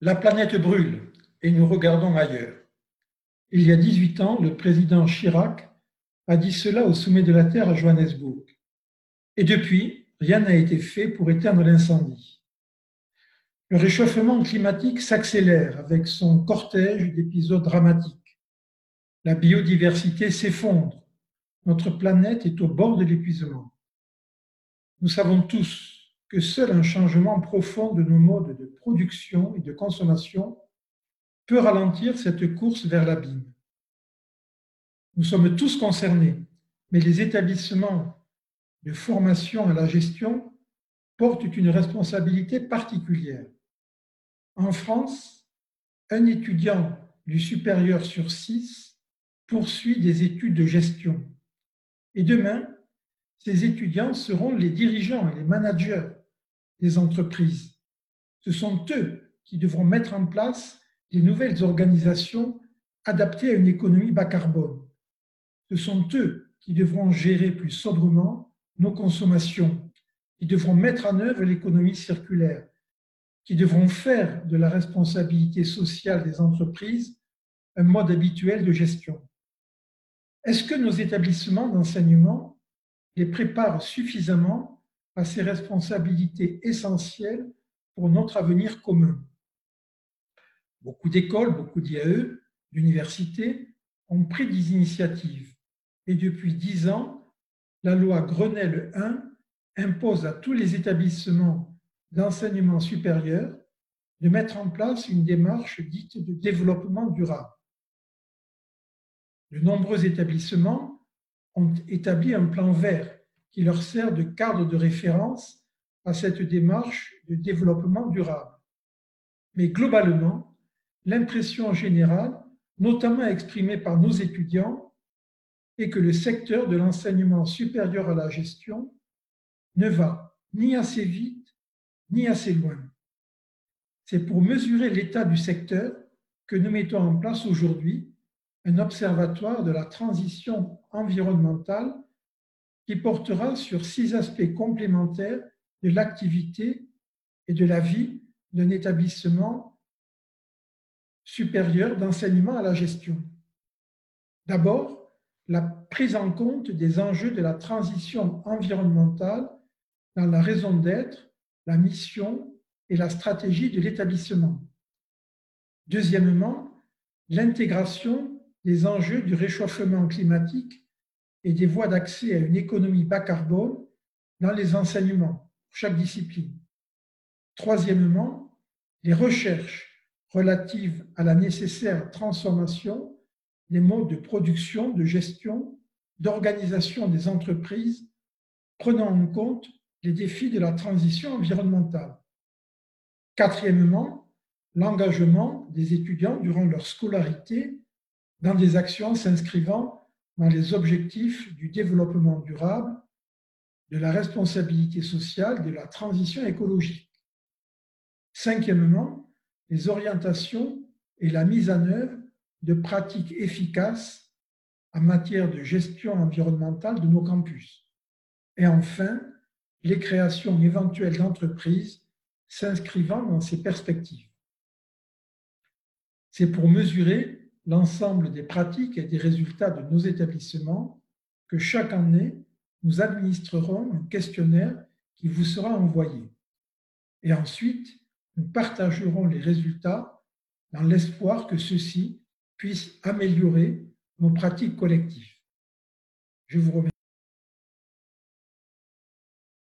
La planète brûle et nous regardons ailleurs. Il y a 18 ans, le président Chirac a dit cela au sommet de la Terre à Johannesburg. Et depuis, rien n'a été fait pour éteindre l'incendie. Le réchauffement climatique s'accélère avec son cortège d'épisodes dramatiques. La biodiversité s'effondre. Notre planète est au bord de l'épuisement. Nous savons tous que seul un changement profond de nos modes de production et de consommation peut ralentir cette course vers l'abîme. Nous sommes tous concernés, mais les établissements de formation à la gestion portent une responsabilité particulière. En France, un étudiant du supérieur sur six poursuit des études de gestion. Et demain, ces étudiants seront les dirigeants et les managers entreprises. Ce sont eux qui devront mettre en place des nouvelles organisations adaptées à une économie bas carbone. Ce sont eux qui devront gérer plus sobrement nos consommations, qui devront mettre en œuvre l'économie circulaire, qui devront faire de la responsabilité sociale des entreprises un mode habituel de gestion. Est-ce que nos établissements d'enseignement les préparent suffisamment à ces responsabilités essentielles pour notre avenir commun. Beaucoup d'écoles, beaucoup d'IAE, d'universités ont pris des initiatives et depuis dix ans, la loi Grenelle 1 impose à tous les établissements d'enseignement supérieur de mettre en place une démarche dite de développement durable. De nombreux établissements ont établi un plan vert qui leur sert de cadre de référence à cette démarche de développement durable. Mais globalement, l'impression générale, notamment exprimée par nos étudiants, est que le secteur de l'enseignement supérieur à la gestion ne va ni assez vite ni assez loin. C'est pour mesurer l'état du secteur que nous mettons en place aujourd'hui un observatoire de la transition environnementale qui portera sur six aspects complémentaires de l'activité et de la vie d'un établissement supérieur d'enseignement à la gestion. D'abord, la prise en compte des enjeux de la transition environnementale dans la raison d'être, la mission et la stratégie de l'établissement. Deuxièmement, l'intégration des enjeux du réchauffement climatique et des voies d'accès à une économie bas carbone dans les enseignements, pour chaque discipline. Troisièmement, les recherches relatives à la nécessaire transformation des modes de production, de gestion, d'organisation des entreprises, prenant en compte les défis de la transition environnementale. Quatrièmement, l'engagement des étudiants durant leur scolarité dans des actions s'inscrivant dans les objectifs du développement durable, de la responsabilité sociale, de la transition écologique. Cinquièmement, les orientations et la mise en œuvre de pratiques efficaces en matière de gestion environnementale de nos campus. Et enfin, les créations éventuelles d'entreprises s'inscrivant dans ces perspectives. C'est pour mesurer l'ensemble des pratiques et des résultats de nos établissements que chaque année, nous administrerons un questionnaire qui vous sera envoyé. Et ensuite, nous partagerons les résultats dans l'espoir que ceux-ci puissent améliorer nos pratiques collectives. Je vous remercie.